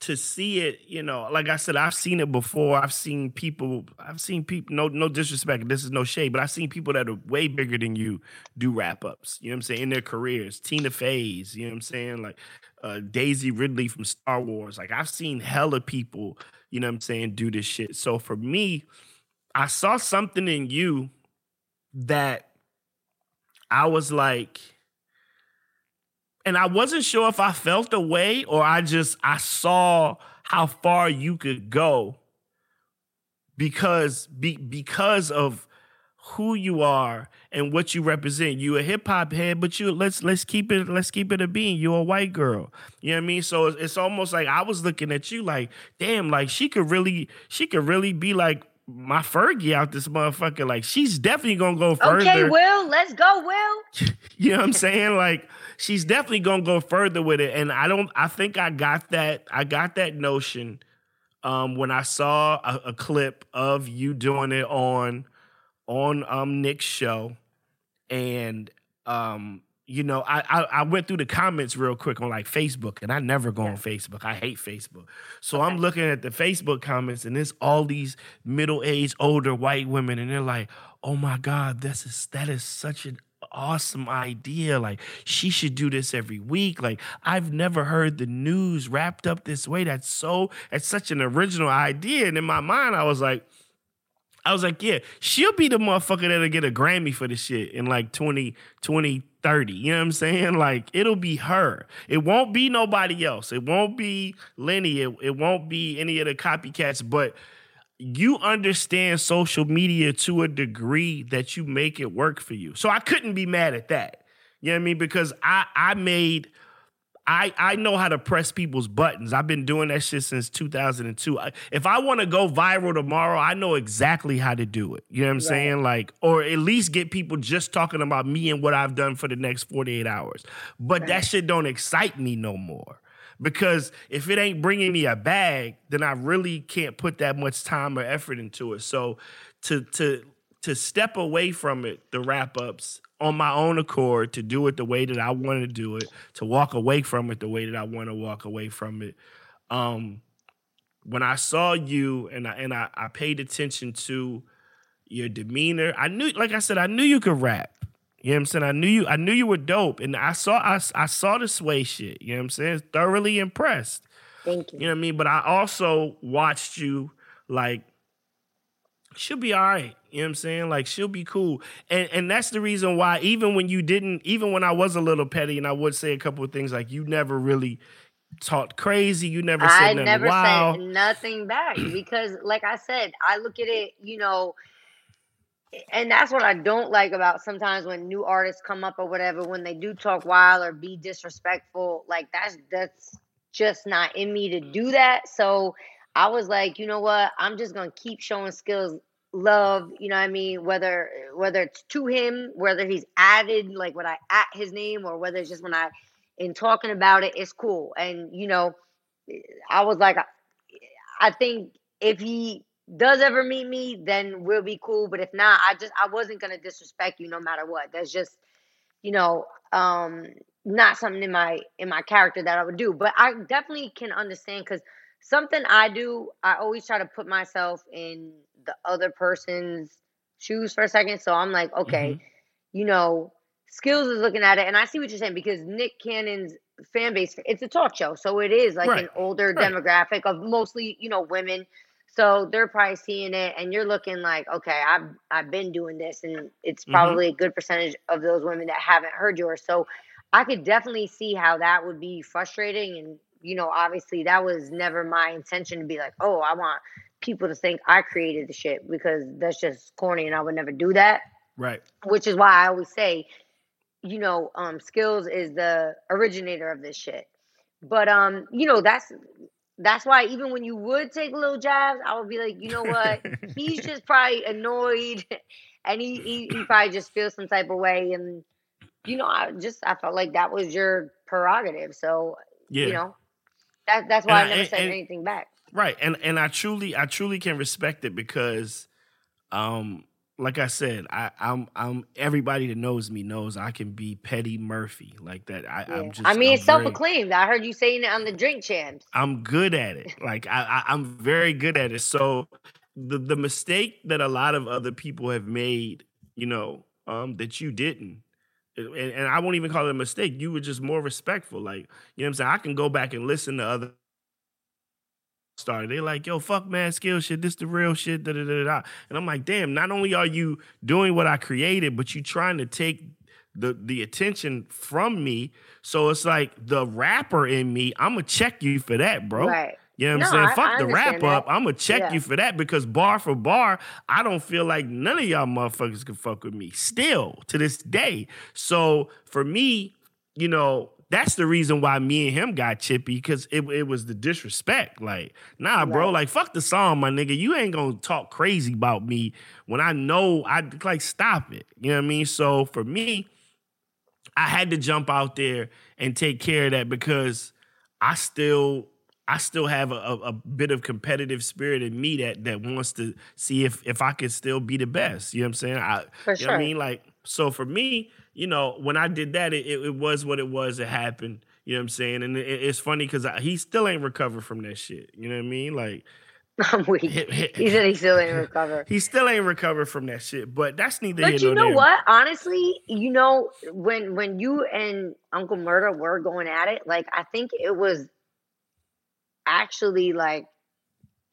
to see it. You know, like I said, I've seen it before. I've seen people. I've seen people. No, no disrespect. This is no shade, but I've seen people that are way bigger than you do wrap ups. You know what I'm saying in their careers. Tina Fey's. You know what I'm saying like uh, Daisy Ridley from Star Wars. Like I've seen hella people. You know what I'm saying do this shit. So for me, I saw something in you that I was like, and I wasn't sure if I felt the way or I just I saw how far you could go because be, because of who you are and what you represent. You a hip hop head, but you let's let's keep it let's keep it a being. You're a white girl. You know what I mean? So it's, it's almost like I was looking at you like, damn, like she could really she could really be like my Fergie out this motherfucker. Like she's definitely gonna go further. okay, Will. Let's go, Will. <laughs> You know what I'm saying? Like she's definitely gonna go further with it. And I don't I think I got that, I got that notion um when I saw a, a clip of you doing it on on um Nick's show. And um, you know, I, I I went through the comments real quick on like Facebook, and I never go on Facebook. I hate Facebook. So I'm looking at the Facebook comments, and it's all these middle-aged, older white women, and they're like, "Oh my God, this is that is such an awesome idea. Like she should do this every week. Like I've never heard the news wrapped up this way. That's so that's such an original idea. And in my mind, I was like, I was like, yeah, she'll be the motherfucker that'll get a Grammy for this shit in like 20, 20, 30. You know what I'm saying? Like, it'll be her. It won't be nobody else. It won't be Lenny. It, it won't be any of the copycats, but you understand social media to a degree that you make it work for you. So I couldn't be mad at that. You know what I mean? Because I I made I I know how to press people's buttons. I've been doing that shit since 2002. I, if I want to go viral tomorrow, I know exactly how to do it. You know what I'm saying? Like or at least get people just talking about me and what I've done for the next 48 hours. But that shit don't excite me no more. Because if it ain't bringing me a bag, then I really can't put that much time or effort into it. So to to to step away from it, the wrap ups on my own accord, to do it the way that I want to do it, to walk away from it the way that I want to walk away from it. Um, when I saw you and I and I, I paid attention to your demeanor, I knew, like I said, I knew you could rap. You know what I'm saying? I knew you, I knew you were dope. And I saw I, I saw the sway shit. You know what I'm saying? Thoroughly impressed. Thank you. You know what I mean? But I also watched you like she'll be all right. You know what I'm saying? Like she'll be cool. And and that's the reason why even when you didn't, even when I was a little petty and I would say a couple of things like you never really talked crazy, you never said I nothing never wild. said nothing back <clears throat> because, like I said, I look at it, you know, and that's what I don't like about sometimes when new artists come up or whatever, when they do talk wild or be disrespectful, like that's that's just not in me to do that. So I was like, you know what? I'm just gonna keep showing Skillz love, you know I mean? Whether whether it's to him, whether he's added like when I at his name or whether it's just when I in talking about it, it's cool. And you know, I was like I think if he does ever meet me, then we'll be cool. But if not, I just I wasn't gonna disrespect you no matter what. That's just, you know, um not something in my in my character that I would do. But I definitely can understand because something I do, I always try to put myself in the other person's shoes for a second. So I'm like, okay, Mhm. you know, Skillz is looking at it, and I see what you're saying because Nick Cannon's fan base, it's a talk show, so it is like Right, an older right. demographic of mostly, you know, women. So they're probably seeing it, and you're looking like, okay, I've I've been doing this, and it's Mhm. probably a good percentage of those women that haven't heard yours. So I could definitely see how that would be frustrating, and you know, obviously that was never my intention to be like, oh, I want people to think I created the shit because that's just corny, and I would never do that Right. which is why I always say, you know, um, Skillz is the originator of this shit. But um, you know, that's that's why even when you would take little jabs, I would be like, you know what? <laughs> He's just probably annoyed, <laughs> and he, he he probably just feels some type of way, and you know, I just I felt like that was your prerogative. So Yeah. you know, that that's why And I I- never and- said and- anything back. Right. And and I truly I truly can respect it because um like I said, I, I'm I'm everybody that knows me knows I can be petty Murphy like that. I, Yeah. I'm just I mean, I'm it's self-proclaimed. I heard you saying it on the Drink Champs. I'm good at it. Like I, I I'm very good at it. So the the mistake that a lot of other people have made, you know, um, that you didn't. And, and I won't even call it a mistake. You were just more respectful. Like, you know what I'm saying? I can go back and listen to other started. They're like, yo, fuck mad skill shit. This the real shit. Da, da, da, da. And I'm like, damn, not only are you doing what I created, but you trying to take the the attention from me. So it's like the rapper in me, I'm gonna check you for that, bro. Right. You know what No, I'm saying? I- Fuck I the wrap understand up. I'm gonna check Yeah. you for that because bar for bar, I don't feel like none of y'all motherfuckers can fuck with me still to this day. So for me, you know, that's the reason why me and him got chippy because it, it was the disrespect. Like, nah, bro, Right. like fuck the song, my nigga. You ain't gonna talk crazy about me when I know I like stop it. You know what I mean? So for me, I had to jump out there and take care of that because I still I still have a, a, bit of competitive spirit in me that that wants to see if if I could still be the best. You know what I'm saying? I For you know what I mean? Like so for me, you know, when I did that, it, it, was what it was. It happened. You know what I'm saying? And it, it's funny because he still ain't recovered from that shit. You know what I mean? Like <laughs> I'm weak. He said he still ain't recovered. he still ain't recovered from that shit. But that's neither here But you know there. what? Honestly, you know when when you and Uncle Murder were going at it, like I think it was actually like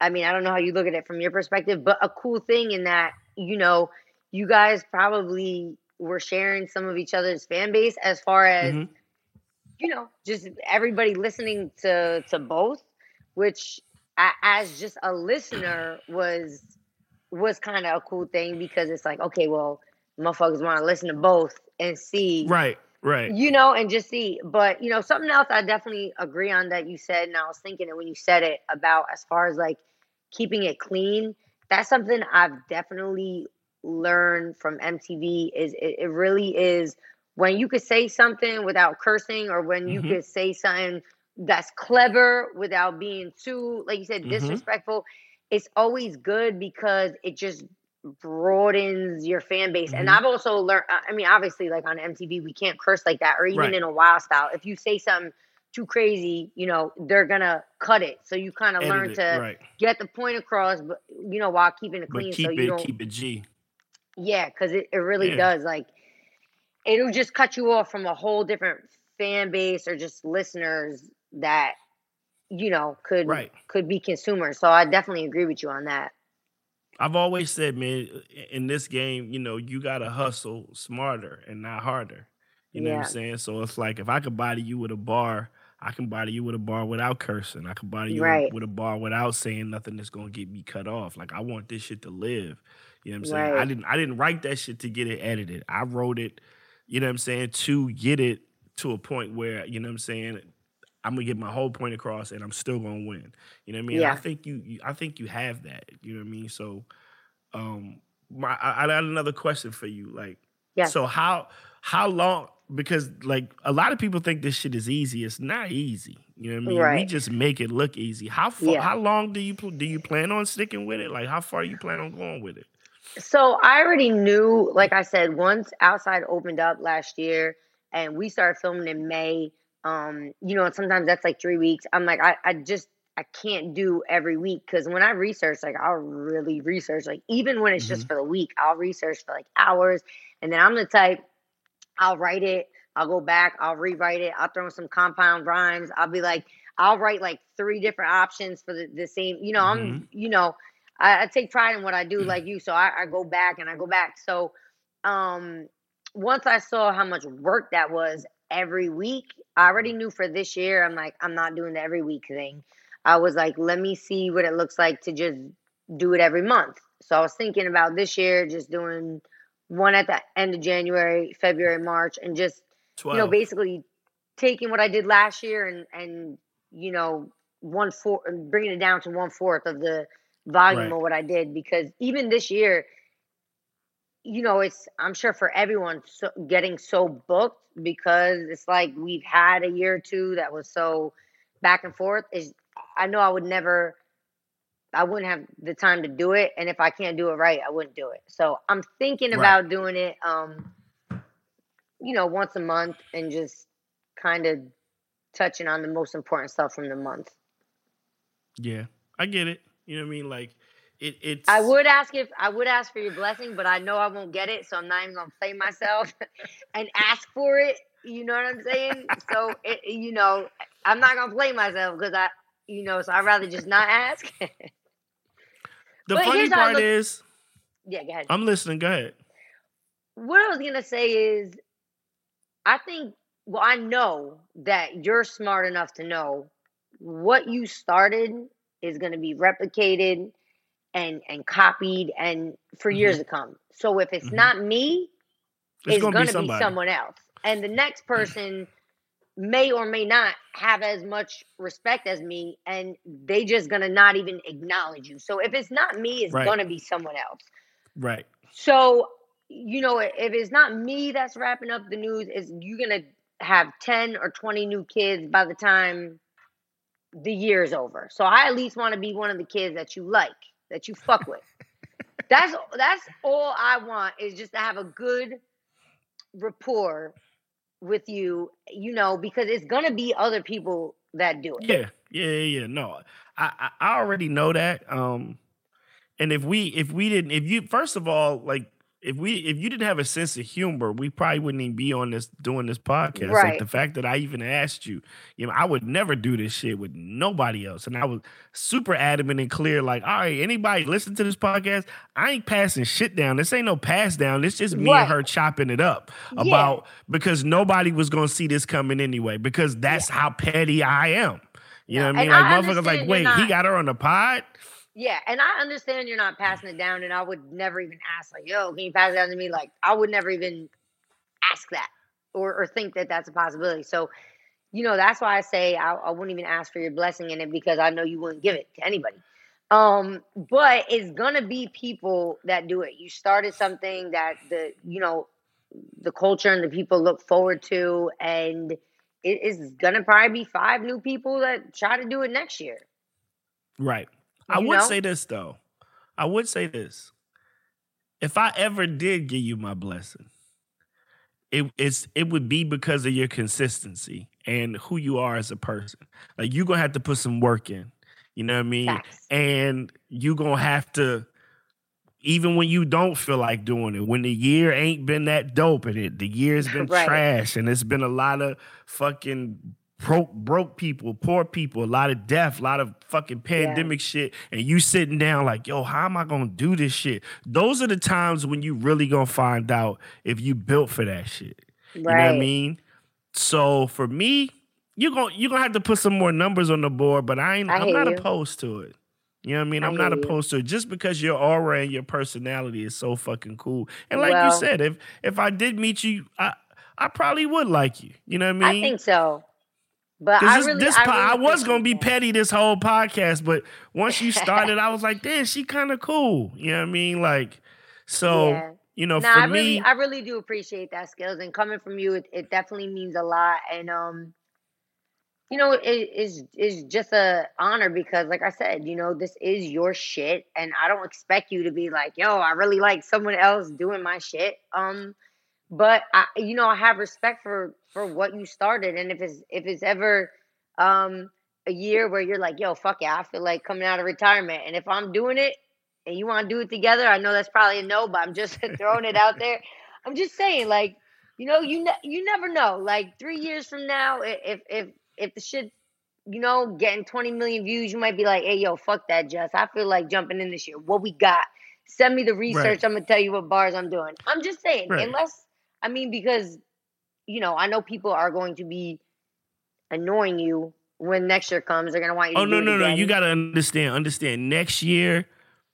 I mean, I don't know how you look at it from your perspective, but a cool thing in that, you know, you guys probably were sharing some of each other's fan base as far as Mhm. you know, just everybody listening to to both, which a- as just a listener was was kind of a cool thing because it's like, okay, well, motherfuckers want to listen to both and see, Right, right. you know, and just see. But you know, something else I definitely agree on that you said, and I was thinking it when you said it about as far as like keeping it clean. That's something I've definitely learned from MTV. Is it, it really is when you could say something without cursing, or when you Mhm. could say something that's clever without being too, like you said, Mhm. disrespectful. It's always good because it just broadens your fan base. And Mhm. I've also learned. I mean, obviously, like on MTV, we can't curse like that, or even Right. in a wild style. If you say something too crazy, you know, they're gonna cut it. So you kind of learn it, to right. get the point across, but you know, while keeping it clean, so you it, don't. keep it G. Yeah, because it, it really Yeah. does. Like, it'll just cut you off from a whole different fan base or just listeners that you know could Right. could be consumers. So I definitely agree with you on that. I've always said, man, in this game, you know, you gotta hustle smarter and not harder. You know what I'm saying? So it's like if I could body you with a bar, I can body you with a bar without cursing. I can body you Right. with a bar without saying nothing that's gonna get me cut off. Like I want this shit to live. You know what I'm saying? I didn't I didn't write that shit to get it edited. I wrote it, you know what I'm saying, to get it to a point where, you know what I'm saying, I'm gonna get my whole point across and I'm still gonna win. You know what I mean? I think you, you I think you have that. You know what I mean? So um my I, I got another question for you. Like Yeah. so how how long because like a lot of people think this shit is easy. It's not easy. You know what I mean? We just make it look easy. How far, Yeah. how long do you do you plan on sticking with it? Like how far you plan on going with it? So I already knew, like I said, once outside opened up last year and we started filming in May, um, you know, sometimes that's like three weeks. I'm like, I, I just I can't do every week because when I research, like I'll really research. Like even when it's just for the week, I'll research for like hours. And then I'm the type, I'll write it, I'll go back, I'll rewrite it, I'll throw in some compound rhymes. I'll be like, I'll write like three different options for the, the same, you know, I'm you know, I, I take pride in what I do like you. So I, I go back and I go back. So um once I saw how much work that was every week, I already knew for this year, I'm like, I'm not doing the every week thing. I was like, let me see what it looks like to just do it every month. So I was thinking about this year just doing one at the end of January, February, March, and just Twelve. you know basically taking what I did last year and and you know one fourth bringing it down to one fourth of the volume Right. of what I did because even this year, you know, it's I'm sure for everyone so, getting so booked because it's like we've had a year or two that was so back and forth. Is I know I would never. I wouldn't have the time to do it, and if I can't do it right, I wouldn't do it. So I'm thinking Right. about doing it, um, you know, once a month, and just kind of touching on the most important stuff from the month. Yeah, I get it. You know what I mean? Like it. It's. I would ask if I would ask for your blessing, but I know I won't get it, so I'm not even gonna play myself <laughs> and ask for it. You know what I'm saying? So it, you know, I'm not gonna play myself because I, you know, so I'd rather just not ask. The but funny here's how I part look- is, yeah, go ahead. I'm listening. Go ahead. what I was gonna say is, I think. Well, I know that you're smart enough to know what you started is going to be replicated and and copied and for years to come. So if it's Mhm. not me, It's it's gonna, be be someone else, and the next person may or may not have as much respect as me, and they just going to not even acknowledge you. So if it's not me, it's Right. going to be someone else. Right. So, you know, if it's not me that's wrapping up the news, is you gonna have 10 or 20 new kids by the time the year's over. So I at least want to be one of the kids that you like, that you fuck with. <laughs> that's that's all I want is just to have a good rapport with you, you know, because it's gonna be other people that do it. Yeah, yeah, yeah, yeah. No, I, I I already know that. Um, and if we if we didn't if you first of all like if we if you didn't have a sense of humor, we probably wouldn't even be on this doing this podcast. Like the fact that I even asked you, you know, I would never do this shit with nobody else, and I was super adamant and clear. Like, all right, anybody listen to this podcast, I ain't passing shit down. This ain't no pass down. It's just me Right. and her chopping it up Yeah. about because nobody was gonna see this coming anyway. Because that's how petty I am. You know Yeah, what I mean? and I Like motherfuckers like, wait, he got her on the pod? Yeah, and I understand you're not passing it down, and I would never even ask, like, yo, can you pass it down to me? Like, I would never even ask that or, or think that that's a possibility. So, you know, that's why I say I, I wouldn't even ask for your blessing in it because I know you wouldn't give it to anybody. Um, but it's gonna be people that do it. You started something that the you know the culture and the people look forward to, and it is gonna probably be five new people that try to do it next year. Right. I You would know? say this though. I would say this. If I ever did give you my blessing, it it's it would be because of your consistency and who you are as a person. Like you're gonna have to put some work in. You know what I mean? Facts. And you're gonna have to even when you don't feel like doing it, when the year ain't been that dope and it, the year's been <laughs> Right. trash and it's been a lot of fucking broke broke people, poor people, a lot of death, a lot of fucking pandemic shit, and you sitting down like, yo, how am I gonna do this shit? Those are the times when you really gonna find out if you built for that shit. Right. You know what I mean? So for me, you're gonna you're gonna have to put some more numbers on the board, but I ain't I I'm not you. opposed to it. You know what I mean? I I'm not hear you. opposed to it just because your aura and your personality is so fucking cool. And like you said, if if I did meet you, I I probably would like you. You know what I mean? I think so. But I really, this I, po- I was gonna be petty this whole podcast, but once you started, <laughs> I was like, damn, she kind of cool. You know what I mean? Like, so Yeah. you know, Nah, for I me, really, I really do appreciate that Skillz, and coming from you, it, it definitely means a lot. And um, you know, it is is just a honor because, like I said, you know, this is your shit, and I don't expect you to be like, yo, I really like someone else doing my shit. Um, but I, you know, I have respect for for what you started, and if it's if it's ever um a year where you're like, yo, fuck yeah, I feel like coming out of retirement, and if I'm doing it and you want to do it together, I know that's probably a no, but I'm just <laughs> throwing it out there. I'm just saying, like, you know, you ne- you never know. Like three years from now, if if if the shit, you know, getting 20 million views, you might be like, hey, yo, fuck that, Jess. I feel like jumping in this year. What we got? Send me the research. Right. I'm gonna tell you what bars I'm doing. I'm just saying, Right. unless I mean, because you know, I know people are going to be annoying you when next year comes. They're gonna want you. To oh no no no, you gotta understand. Understand. Next year,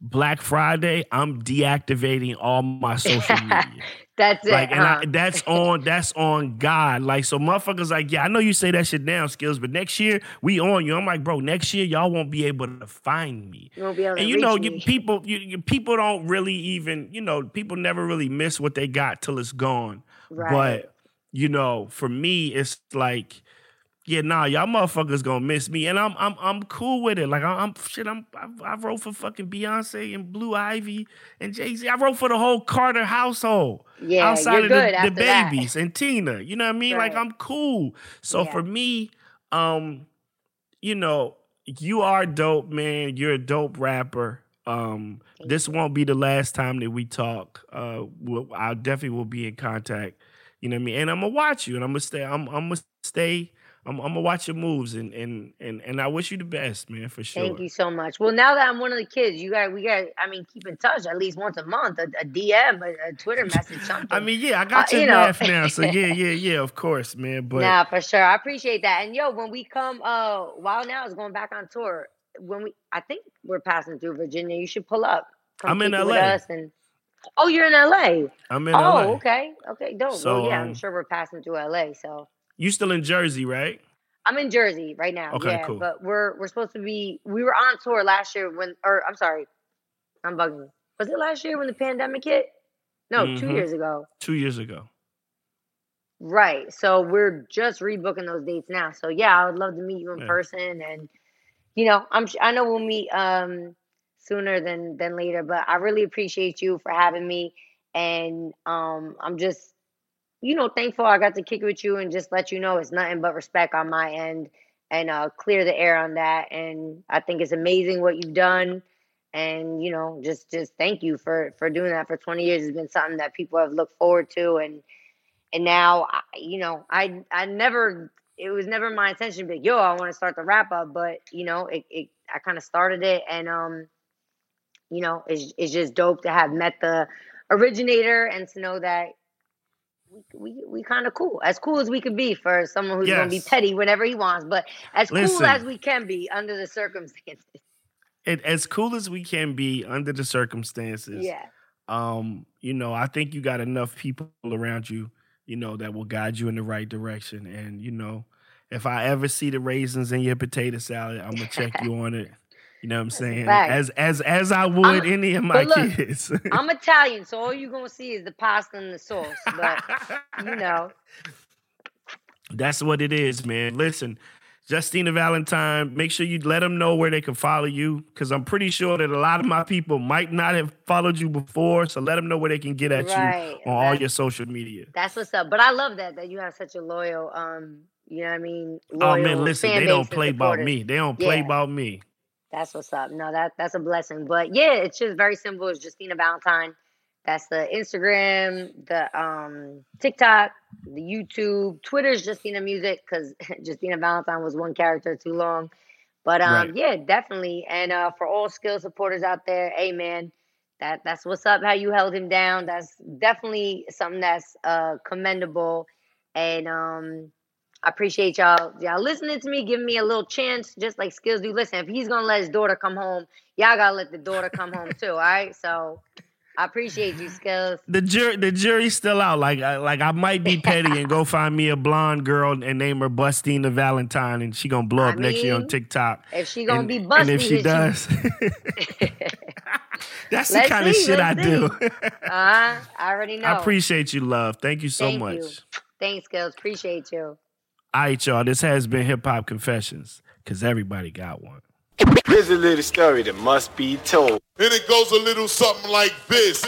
Black Friday, I'm deactivating all my social <laughs> media. That's it. Like, and huh? I, that's on that's on God. Like, so motherfuckers like, yeah, I know you say that shit down, Skillz, but next year we on you. I'm like, bro, next year y'all won't be able to find me. you won't be able to And you know, you, people, you, you, people don't really even, you know, people never really miss what they got till it's gone. Right. But you know, for me, it's like, yeah, nah, y'all motherfuckers gonna miss me, and I'm I'm I'm cool with it. Like I'm, shit. I'm I, I wrote for fucking Beyonce and Blue Ivy and Jay Z. I wrote for the whole Carter household Yeah, outside you're of the, good the after that. babies and Tina. You know what I mean? Like I'm cool. So Yeah. for me, um, you know, you are dope, man. You're a dope rapper. Um, Thank this won't be the last time that we talk. Uh, we'll, I definitely will be in contact. You know what I mean? And I'm gonna watch you, and I'm gonna stay. I'm, I'm gonna stay. I'm, I'm gonna watch your moves, and and and and I wish you the best, man, for sure. Thank you so much. Well, now that I'm one of the kids, you got we got. I mean, keep in touch at least once a month, a, a DM, a, a Twitter message, <laughs> something. I mean, yeah, I got Uh, your you know. now, so <laughs> yeah, yeah, yeah, of course, man. But nah, for sure. I appreciate that. And yo, when we come, uh, Wild 'N Out is going back on tour. When we, I think we're passing through Virginia. You should pull up. Come I'm in it with LA. us and oh, you're in LA. I'm in LA. oh, LA. okay, okay, dope. So, well, yeah, um, I'm sure we're passing through LA. So You still in Jersey, right? I'm in Jersey right now. Okay, yeah, cool. but we're we're supposed to be. We were on tour last year when, or I'm sorry, I'm bugging. Was it last year when the pandemic hit? No, two Mhm. years ago. Two years ago. Right. So we're just rebooking those dates now. So yeah, I would love to meet you in Yeah. person, and you know, I'm I know we'll meet um sooner than than later. But I really appreciate you for having me, and um I'm just you know thankful I got to kick it with you and just let you know it's nothing but respect on my end and uh clear the air on that. And I think it's amazing what you've done. And you know, just just thank you for for doing that for 20 years. It's been something that people have looked forward to, and and now you know i i never it was never my intention to be yo i want to start the wrap up but you know it, it i kind of started it and um you know it's, it's just dope to have met the originator and to know that we we, we kind of cool as cool as we can be for someone who's going to be petty whenever he wants but as Listen. cool as we can be under the circumstances It, as cool as we can be under the circumstances. yeah Um, you know, I think you got enough people around you, you know, that will guide you in the right direction. And you know, if I ever see the raisins in your potato salad, I'm gonna check you <laughs> on it. You know what I'm saying? As as as I would any of my look, kids. <laughs> i'm italian so all you're going to see is the pasta and the sauce but you <laughs> know That's what it is, man. Listen, Justina Valentine, make sure you let them know where they can follow you because I'm pretty sure that a lot of my people might not have followed you before. So let them know where they can get at Right, you on all your social media. That's what's up. But I love that that you have such a loyal, um, you know what I mean? Oh Loyal man, listen, they don't play about me. They don't play Yeah. about me. That's what's up. No, that that's a blessing. But yeah, it's just very simple. It's Justina Valentine. That's the Instagram, the um TikTok, the YouTube, Twitter's Justina Music because <laughs> Justina Valentine was one character too long. But um, Right. yeah, definitely. And uh, for all skill supporters out there, hey man, that that's what's up. How you held him down. That's definitely something that's uh commendable. And um, I appreciate y'all y'all listening to me, giving me a little chance, just like Skillz do. Listen, if he's gonna let his daughter come home, y'all gotta let the daughter come home too. All right, so I appreciate you, Skillz. The jury, the jury's still out. Like, I, like I might be petty and go find me a blonde girl and name her Bustina Valentine, and she gonna blow I up next year on TikTok. If she gonna and, be and if she does, <laughs> that's the kind of shit I let's do. <laughs> Uh, I already know. I appreciate you, love. Thank you so Thank much. you. Thanks, Skillz. Appreciate you. All right, y'all. This has been Hip Hop Confessions because everybody got one. Here's a little story that must be told. And it goes a little something like this.